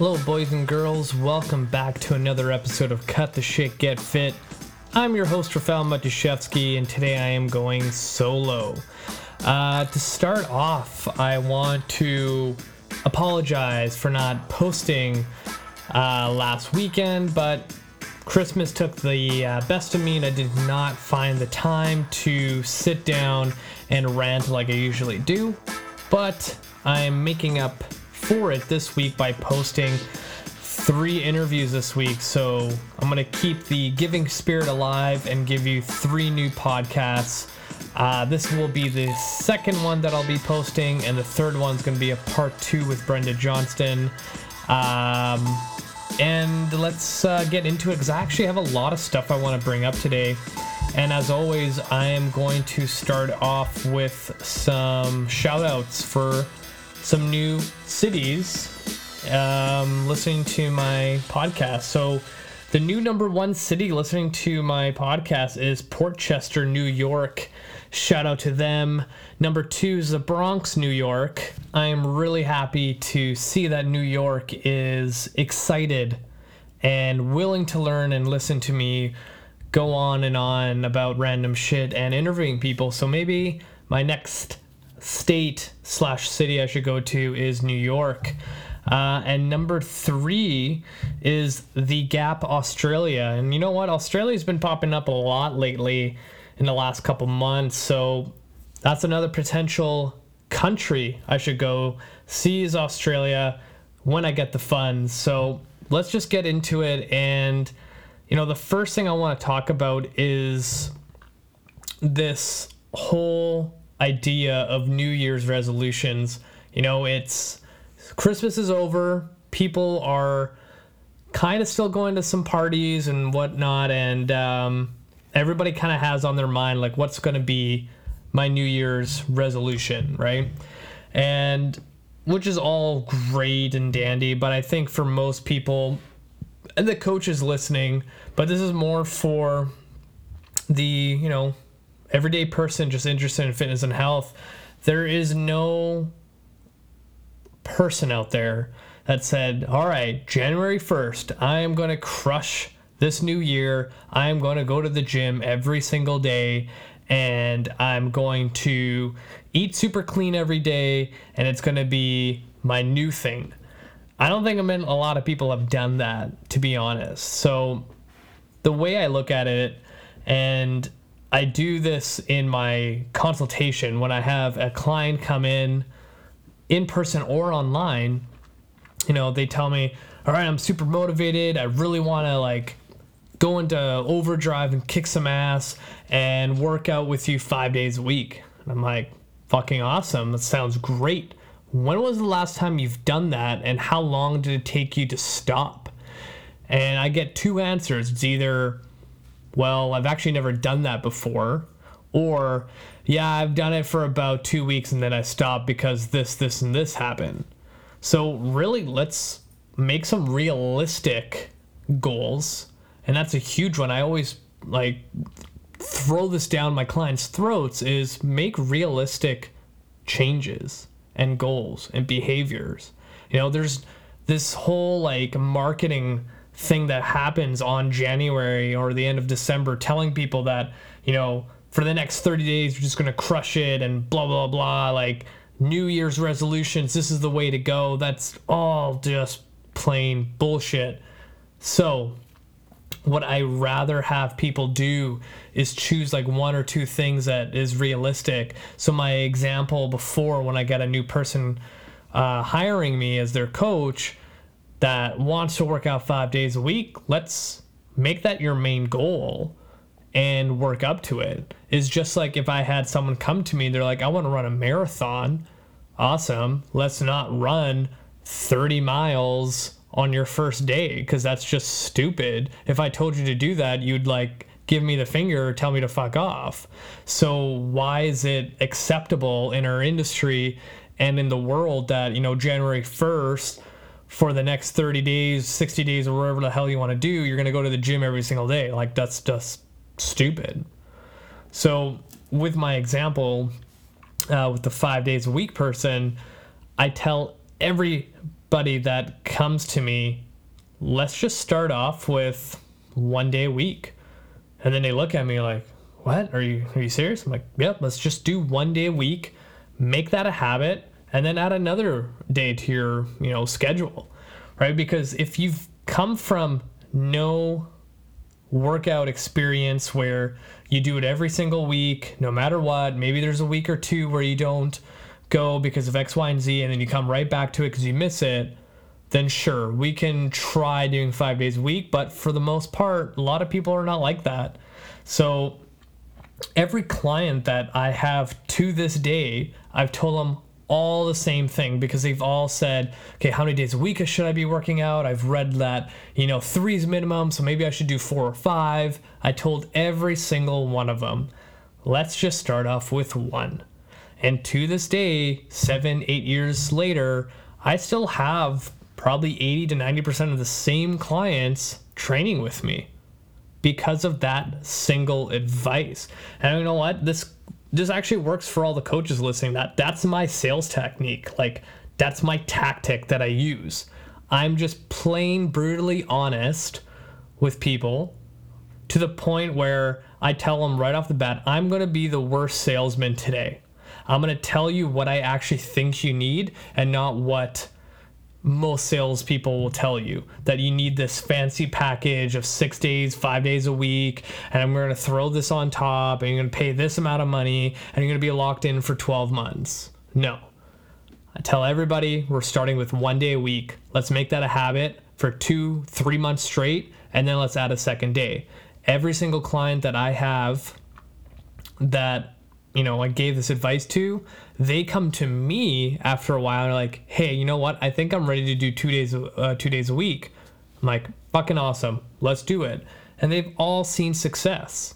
Hello, boys and girls. Welcome back to another episode of Cut the Shit, Get Fit. I'm your host, Rafael Matuszewski, and today I am going solo. Uh, to start off, I want to apologize for not posting uh, last weekend, but Christmas took the uh, best of me, and I did not find the time to sit down and rant like I usually do. But I'm making up for it this week by posting three interviews this week. So I'm going to keep the giving spirit alive and give you three new podcasts. Uh, this will be the second one that I'll be posting, and the third one's going to be a part two with Brenda Johnston. Um, and let's uh, get into it because I actually have a lot of stuff I want to bring up today. And as always, I am going to start off with some shout outs for some new cities um, listening to my podcast. So, the new number one city listening to my podcast is Port Chester, New York. Shout out to them. Number two is the Bronx, New York. I am really happy to see that New York is excited and willing to learn and listen to me go on and on about random shit and interviewing people. So maybe my next state slash city I should go to is New York. Uh, and number three is the Gap, Australia. And you know what? Australia's been popping up a lot lately in the last couple months. So that's another potential country I should go see is Australia when I get the funds. So let's just get into it. And, you know, the first thing I want to talk about is this whole idea of New Year's resolutions. You know, it's Christmas is over. People are kind of still going to some parties and whatnot, and um, everybody kind of has on their mind like what's going to be my New Year's resolution, right? And which is all great and dandy, but I think for most people, and the coach is listening, but this is more for the you know everyday person just interested in fitness and health, there is no person out there that said, All right, January 1st, I am going to crush this new year. I am going to go to the gym every single day and I'm going to eat super clean every day and it's going to be my new thing. I don't think a lot of people have done that, to be honest. So, the way I look at it, and I do this in my consultation when I have a client come in in person or online. You know, they tell me, "All right, I'm super motivated. I really want to like go into overdrive and kick some ass and work out with you 5 days a week." And I'm like, "Fucking awesome. That sounds great. When was the last time you've done that and how long did it take you to stop?" And I get two answers. It's either well, I've actually never done that before. Or, yeah, I've done it for about two weeks and then I stopped because this, this, and this happened. So, really, let's make some realistic goals. And that's a huge one. I always like throw this down my clients' throats is make realistic changes and goals and behaviors. You know, there's this whole like marketing thing that happens on January or the end of December telling people that, you know, for the next 30 days you're just going to crush it and blah blah blah like New Year's resolutions, this is the way to go. That's all just plain bullshit. So, what I rather have people do is choose like one or two things that is realistic. So my example before when I get a new person uh, hiring me as their coach, that wants to work out five days a week, let's make that your main goal and work up to it. Is just like if I had someone come to me, they're like, I want to run a marathon. Awesome. Let's not run 30 miles on your first day because that's just stupid. If I told you to do that, you'd like give me the finger or tell me to fuck off. So why is it acceptable in our industry and in the world that, you know, January 1st for the next 30 days, 60 days, or whatever the hell you want to do, you're going to go to the gym every single day. Like, that's just stupid. So, with my example, uh, with the five days a week person, I tell everybody that comes to me, let's just start off with one day a week. And then they look at me like, what? Are you are you serious? I'm like, yep, let's just do one day a week, make that a habit, and then add another day to your, you know, schedule. Right? Because if you've come from no workout experience where you do it every single week, no matter what, maybe there's a week or two where you don't go because of X, Y, and Z, and then you come right back to it because you miss it, then sure, we can try doing five days a week. But for the most part, a lot of people are not like that. So every client that I have to this day, I've told them all the same thing because they've all said, okay, how many days a week should I be working out? I've read that, you know, three is minimum, so maybe I should do four or five. I told every single one of them, let's just start off with one. And to this day, seven, eight years later, I still have probably 80 to 90% of the same clients training with me because of that single advice. And you know what? This this actually works for all the coaches listening. That that's my sales technique. Like that's my tactic that I use. I'm just plain brutally honest with people to the point where I tell them right off the bat, I'm going to be the worst salesman today. I'm going to tell you what I actually think you need and not what most salespeople will tell you that you need this fancy package of six days, five days a week, and I'm going to throw this on top, and you're going to pay this amount of money, and you're going to be locked in for 12 months. No. I tell everybody we're starting with one day a week. Let's make that a habit for two, three months straight, and then let's add a second day. Every single client that I have that you know, I gave this advice to, they come to me after a while and are like, "Hey, you know what? I think I'm ready to do two days, uh, two days a week." I'm like, "Fucking awesome! Let's do it!" And they've all seen success.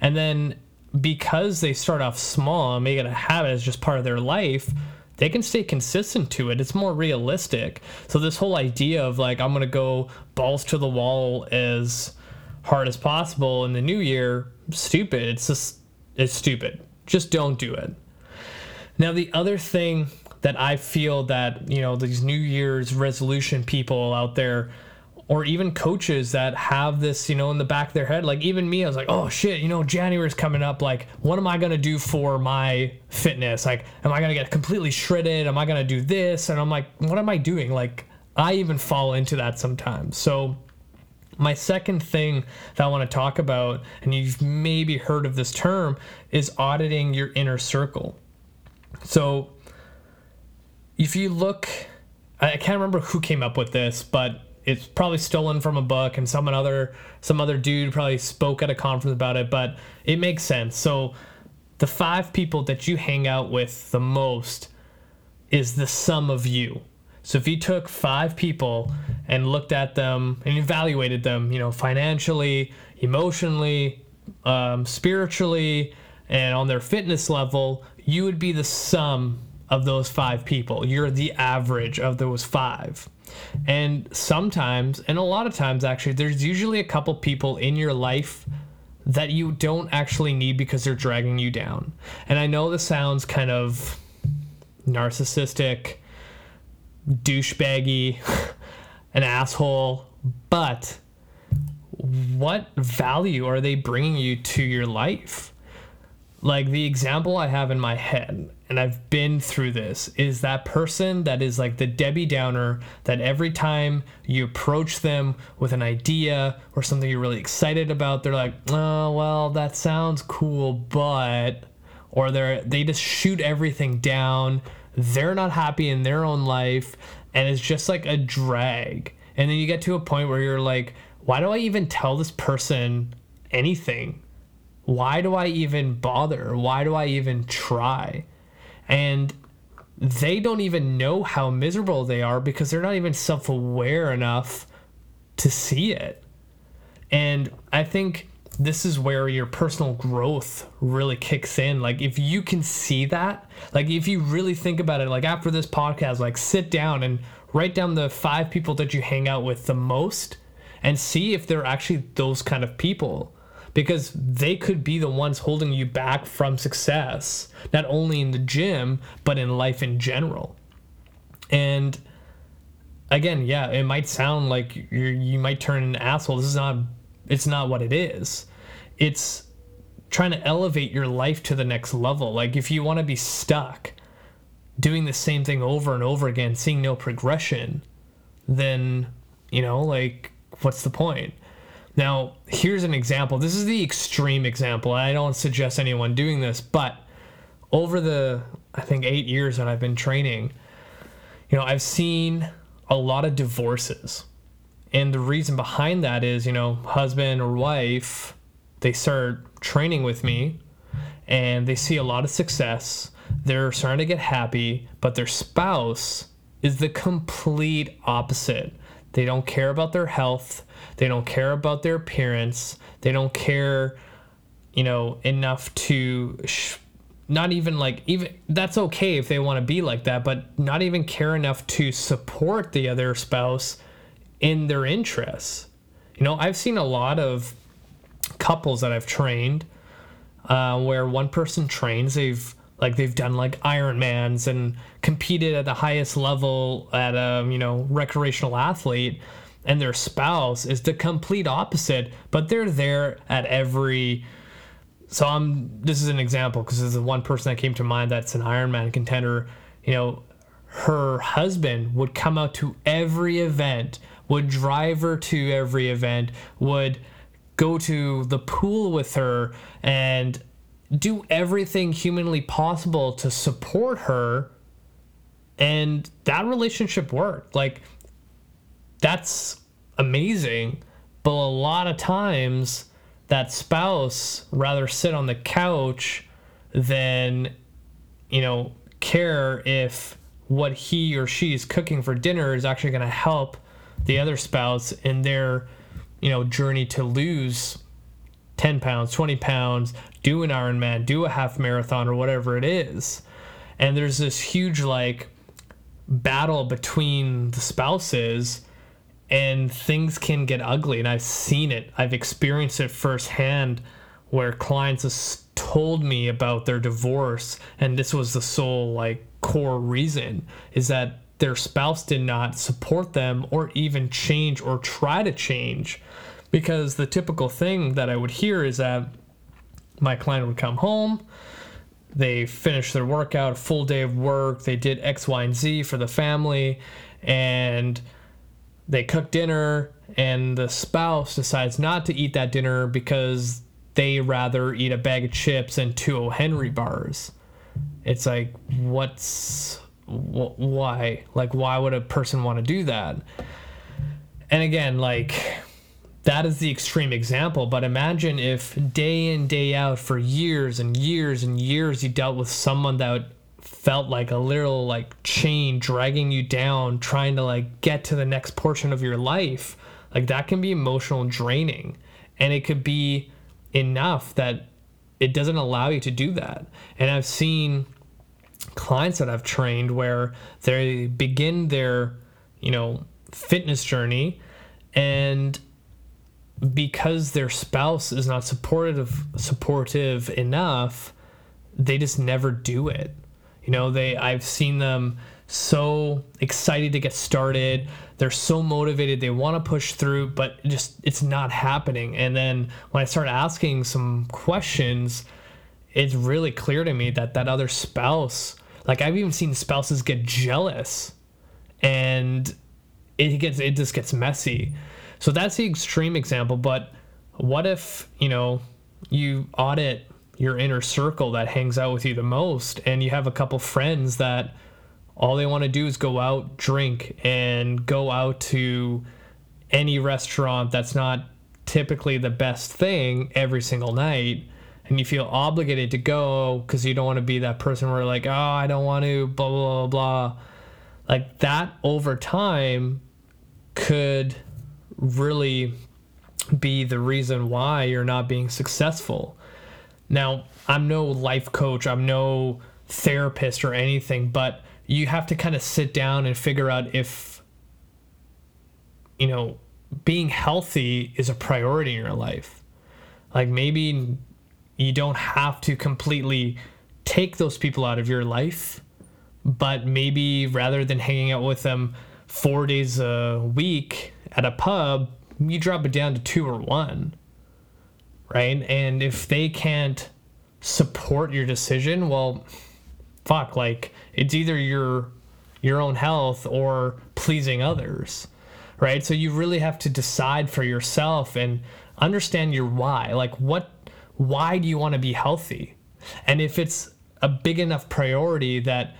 And then because they start off small and make it a habit as just part of their life, they can stay consistent to it. It's more realistic. So this whole idea of like I'm gonna go balls to the wall as hard as possible in the new year, stupid. It's just it's stupid just don't do it. Now, the other thing that I feel that, you know, these New Year's resolution people out there, or even coaches that have this, you know, in the back of their head, like even me, I was like, oh shit, you know, January's coming up. Like, what am I to do for my fitness? Like, am I to get completely shredded? Am I to do this? And I'm like, what am I doing? Like, I even fall into that sometimes. So, my second thing that I want to talk about, and you've maybe heard of this term, is auditing your inner circle. So, if you look, I can't remember who came up with this, but it's probably stolen from a book, and some other some other dude probably spoke at a conference about it. But it makes sense. So, the five people that you hang out with the most is the sum of you. So if you took five people and looked at them and evaluated them, you know, financially, emotionally, um, spiritually, and on their fitness level, you would be the sum of those five people. You're the average of those five. And sometimes, and a lot of times actually, there's usually a couple people in your life that you don't actually need because they're dragging you down. And I know this sounds kind of narcissistic douchebaggy, an asshole, but what value are they bringing you to your life? Like the example I have in my head, and I've been through this, is that person that is like the Debbie Downer that every time you approach them with an idea or something you're really excited about, they're like, oh, well, that sounds cool, but, or they're, they just shoot everything down they're not happy in their own life and it's just like a drag. And then you get to a point where you're like why do i even tell this person anything? Why do i even bother? Why do i even try? And they don't even know how miserable they are because they're not even self-aware enough to see it. And i think this is where your personal growth really kicks in. Like if you can see that, like if you really think about it, like after this podcast, like sit down and write down the five people that you hang out with the most and see if they're actually those kind of people because they could be the ones holding you back from success, not only in the gym, but in life in general. And again, yeah, it might sound like you you might turn an asshole. This is not it's not what it is. It's trying to elevate your life to the next level. Like if you want to be stuck doing the same thing over and over again, seeing no progression, then, you know, like what's the point? Now, here's an example. This is the extreme example. I don't suggest anyone doing this, but over the I think 8 years that I've been training, you know, I've seen a lot of divorces. And the reason behind that is, you know, husband or wife, they start training with me and they see a lot of success. They're starting to get happy, but their spouse is the complete opposite. They don't care about their health. They don't care about their appearance. They don't care, you know, enough to sh- not even like even that's okay if they want to be like that, but not even care enough to support the other spouse in their interests. You know, I've seen a lot of couples that I've trained uh, where one person trains, they've like they've done like Ironmans and competed at the highest level at a um, you know recreational athlete, and their spouse is the complete opposite, but they're there at every so I'm this is an example because the one person that came to mind that's an Ironman contender. You know, her husband would come out to every event, would drive her to every event, would go to the pool with her and do everything humanly possible to support her. And that relationship worked. Like that's amazing. But a lot of times that spouse rather sit on the couch than you know care if what he or she is cooking for dinner is actually going to help the other spouse in their you know journey to lose 10 pounds 20 pounds do an ironman do a half marathon or whatever it is. And there's this huge like battle between the spouses and things can get ugly. And i've seen it. I've experienced it firsthand where clients have told me about their divorce and this was the sole like core reason is that their spouse did not support them or even change or try to change because the typical thing that i would hear is that my client would come home they finished their workout full day of work they did x y and z for the family and they cook dinner and the spouse decides not to eat that dinner because they rather eat a bag of chips and two O. Henry bars. It's like, what's wh- why? Like, why would a person want to do that? And again, like, that is the extreme example, but imagine if day in, day out for years and years and years you dealt with someone that felt like a literal like chain dragging you down trying to like get to the next portion of your life like that can be emotional draining and it could be enough that it doesn't allow you to do that and i've seen clients that i've trained where they begin their you know fitness journey and because their spouse is not supportive supportive enough they just never do it you know, they I've seen them so excited to get started. They're so motivated. They want to push through, but just it's not happening. And then when I start asking some questions, it's really clear to me that that other spouse, like I've even seen spouses get jealous and it gets it just gets messy. So that's the extreme example, but what if, you know, you audit your inner circle that hangs out with you the most and you have a couple friends that all they want to do is go out drink and go out to any restaurant that's not typically the best thing every single night and you feel obligated to go because you don't want to be that person where like oh i don't want to blah blah blah blah like that over time could really be the reason why you're not being successful now, I'm no life coach, I'm no therapist or anything, but you have to kind of sit down and figure out if, you know, being healthy is a priority in your life. Like maybe you don't have to completely take those people out of your life, but maybe rather than hanging out with them four days a week at a pub, you drop it down to two or one, right? And if they can't support your decision, well, fuck, like it's either your your own health or pleasing others, right? So you really have to decide for yourself and understand your why. Like what why do you want to be healthy? And if it's a big enough priority that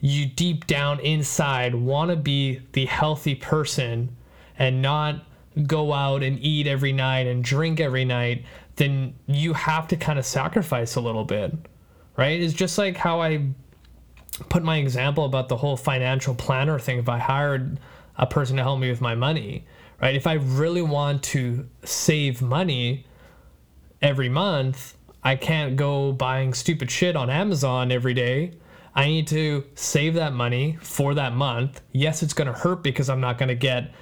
you deep down inside want to be the healthy person and not go out and eat every night and drink every night, then you have to kind of sacrifice a little bit, right? It's just like how I put my example about the whole financial planner thing. If I hired a person to help me with my money, right? If I really want to save money every month, I can't go buying stupid shit on Amazon every day. I need to save that money for that month. Yes, it's going to hurt because I'm not going to get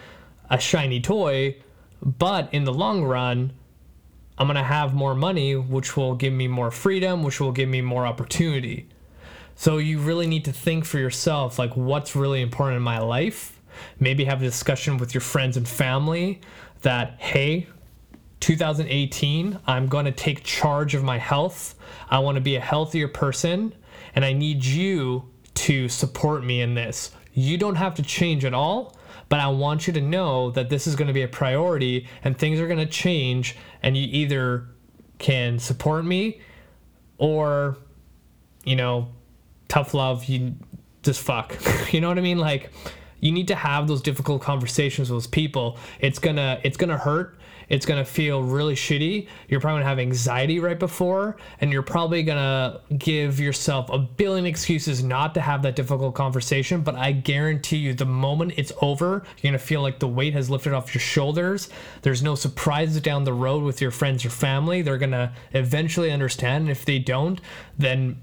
a shiny toy, but in the long run, I'm going to have more money, which will give me more freedom, which will give me more opportunity. So you really need to think for yourself like what's really important in my life. Maybe have a discussion with your friends and family that, hey, 2018, I'm going to take charge of my health. I want to be a healthier person, and I need you to support me in this. You don't have to change at all, but I want you to know that this is going to be a priority and things are going to change, and you either can support me or, you know, tough love, you just fuck. you know what I mean? Like, you need to have those difficult conversations with those people. It's gonna it's gonna hurt. It's gonna feel really shitty. You're probably gonna have anxiety right before, and you're probably gonna give yourself a billion excuses not to have that difficult conversation. But I guarantee you, the moment it's over, you're gonna feel like the weight has lifted off your shoulders. There's no surprises down the road with your friends or family. They're gonna eventually understand. And if they don't, then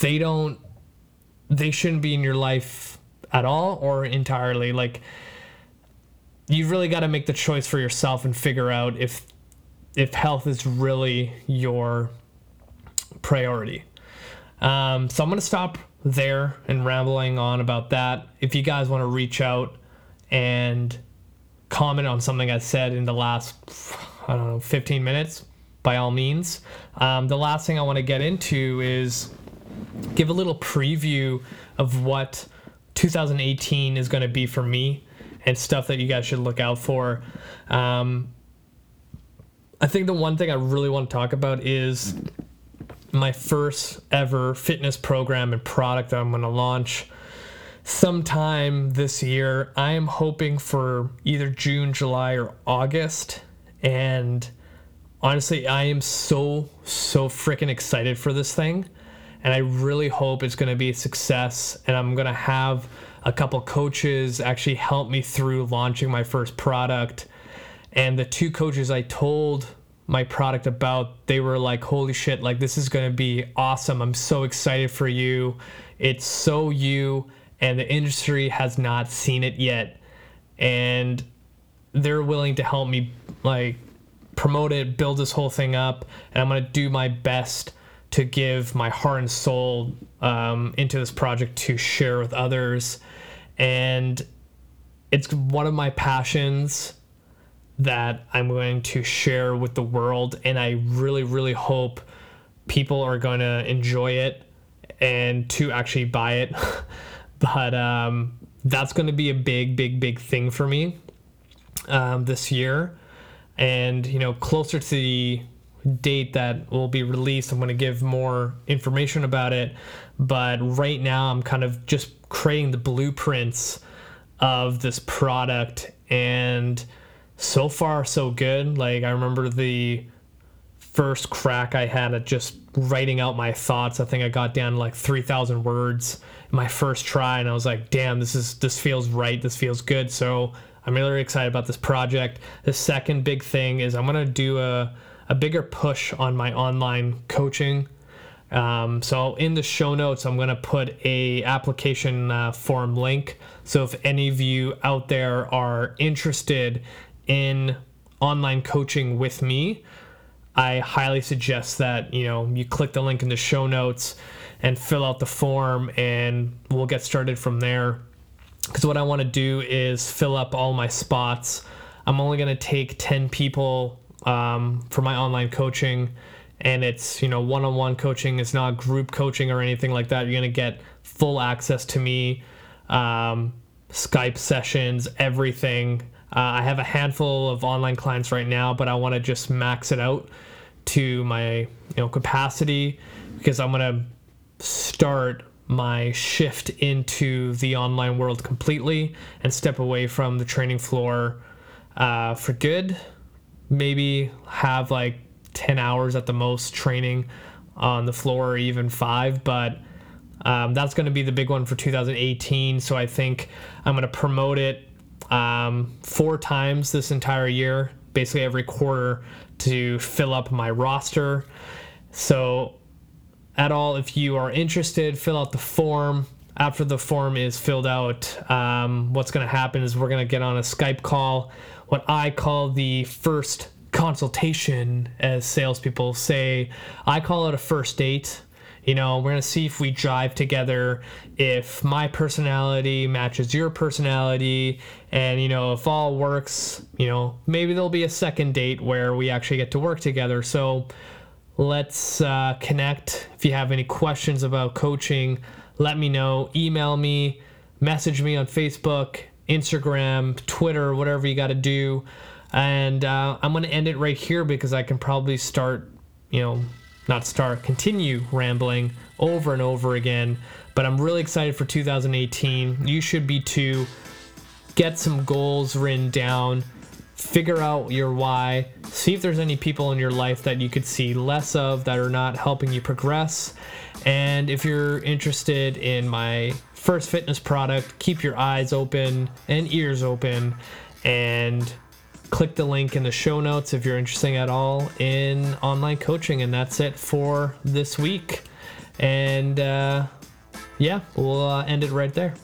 they don't. They shouldn't be in your life at all or entirely. Like you've really got to make the choice for yourself and figure out if if health is really your priority. Um, so I'm gonna stop there and rambling on about that. If you guys want to reach out and comment on something I said in the last I don't know 15 minutes, by all means. Um, the last thing I want to get into is give a little preview of what 2018 is going to be for me and stuff that you guys should look out for. Um, I think the one thing I really want to talk about is my first ever fitness program and product that I'm going to launch sometime this year. I am hoping for either June, July, or August. And honestly, I am so, so freaking excited for this thing and I really hope it's going to be a success. And I'm going to have a couple coaches actually helped me through launching my first product. And the two coaches I told my product about, they were like, holy shit, like this is to be awesome. I'm so excited for you. It's so you, and the industry has not seen it yet. And they're willing to help me like promote it, build this whole thing up, and I'm to do my best to give my heart and soul um, into this project to share with others. And it's one of my passions that I'm going to share with the world. And I really, really hope people are going to enjoy it and to actually buy it. but um, that's going to be a big, big, big thing for me um, this year. And, you know, closer to the date that will be released. I'm going to give more information about it. But right now, I'm kind of just creating the blueprints of this product. And so far, so good. Like, I remember the first crack I had at just writing out my thoughts. I think I got down like 3,000 words my first try. And I was like, damn, this is, this feels right. This feels good. So I'm really excited about this project. The second big thing is I'm going to do a, a bigger push on my online coaching. Um, so in the show notes, I'm gonna put a application uh, form link. So if any of you out there are interested in online coaching with me, I highly suggest that you know you click the link in the show notes and fill out the form, and we'll get started from there. because what I want to do is fill up all my spots. I'm only to take 10 people um, for my online coaching, and it's you know one-on-one coaching. It's not group coaching or anything like that. You're to get full access to me, um, Skype sessions, everything. Uh, I have a handful of online clients right now, but I want to just max it out to my you know capacity because I'm gonna start my shift into the online world completely and step away from the training floor uh, for good. Maybe have like 10 hours at the most training on the floor or even five, but um, that's going to be the big one for 2018. So I think I'm going to promote it um, four times this entire year, basically every quarter, to fill up my roster. So, at all, if you are interested, fill out the form. After the form is filled out, um, what's going to happen is we're going to get on a Skype call, what I call the first consultation, as salespeople say. I call it a first date. You know, we're gonna see if we drive together, if my personality matches your personality, and you know, if all works, you know, maybe there'll be a second date where we actually get to work together. So let's uh, connect. If you have any questions about coaching, let me know. Email me, message me on Facebook, Instagram, Twitter, whatever you got to do. And uh, I'm going to end it right here because I can probably start, you know, not start, continue rambling over and over again. But I'm really excited for 2018. You should be too. Get some goals written down, figure out your why, see if there's any people in your life that you could see less of that are not helping you progress. And if you're interested in my first fitness product, keep your eyes open and ears open and click the link in the show notes if you're interested at all in online coaching. And that's it for this week. And uh, yeah, we'll uh, end it right there.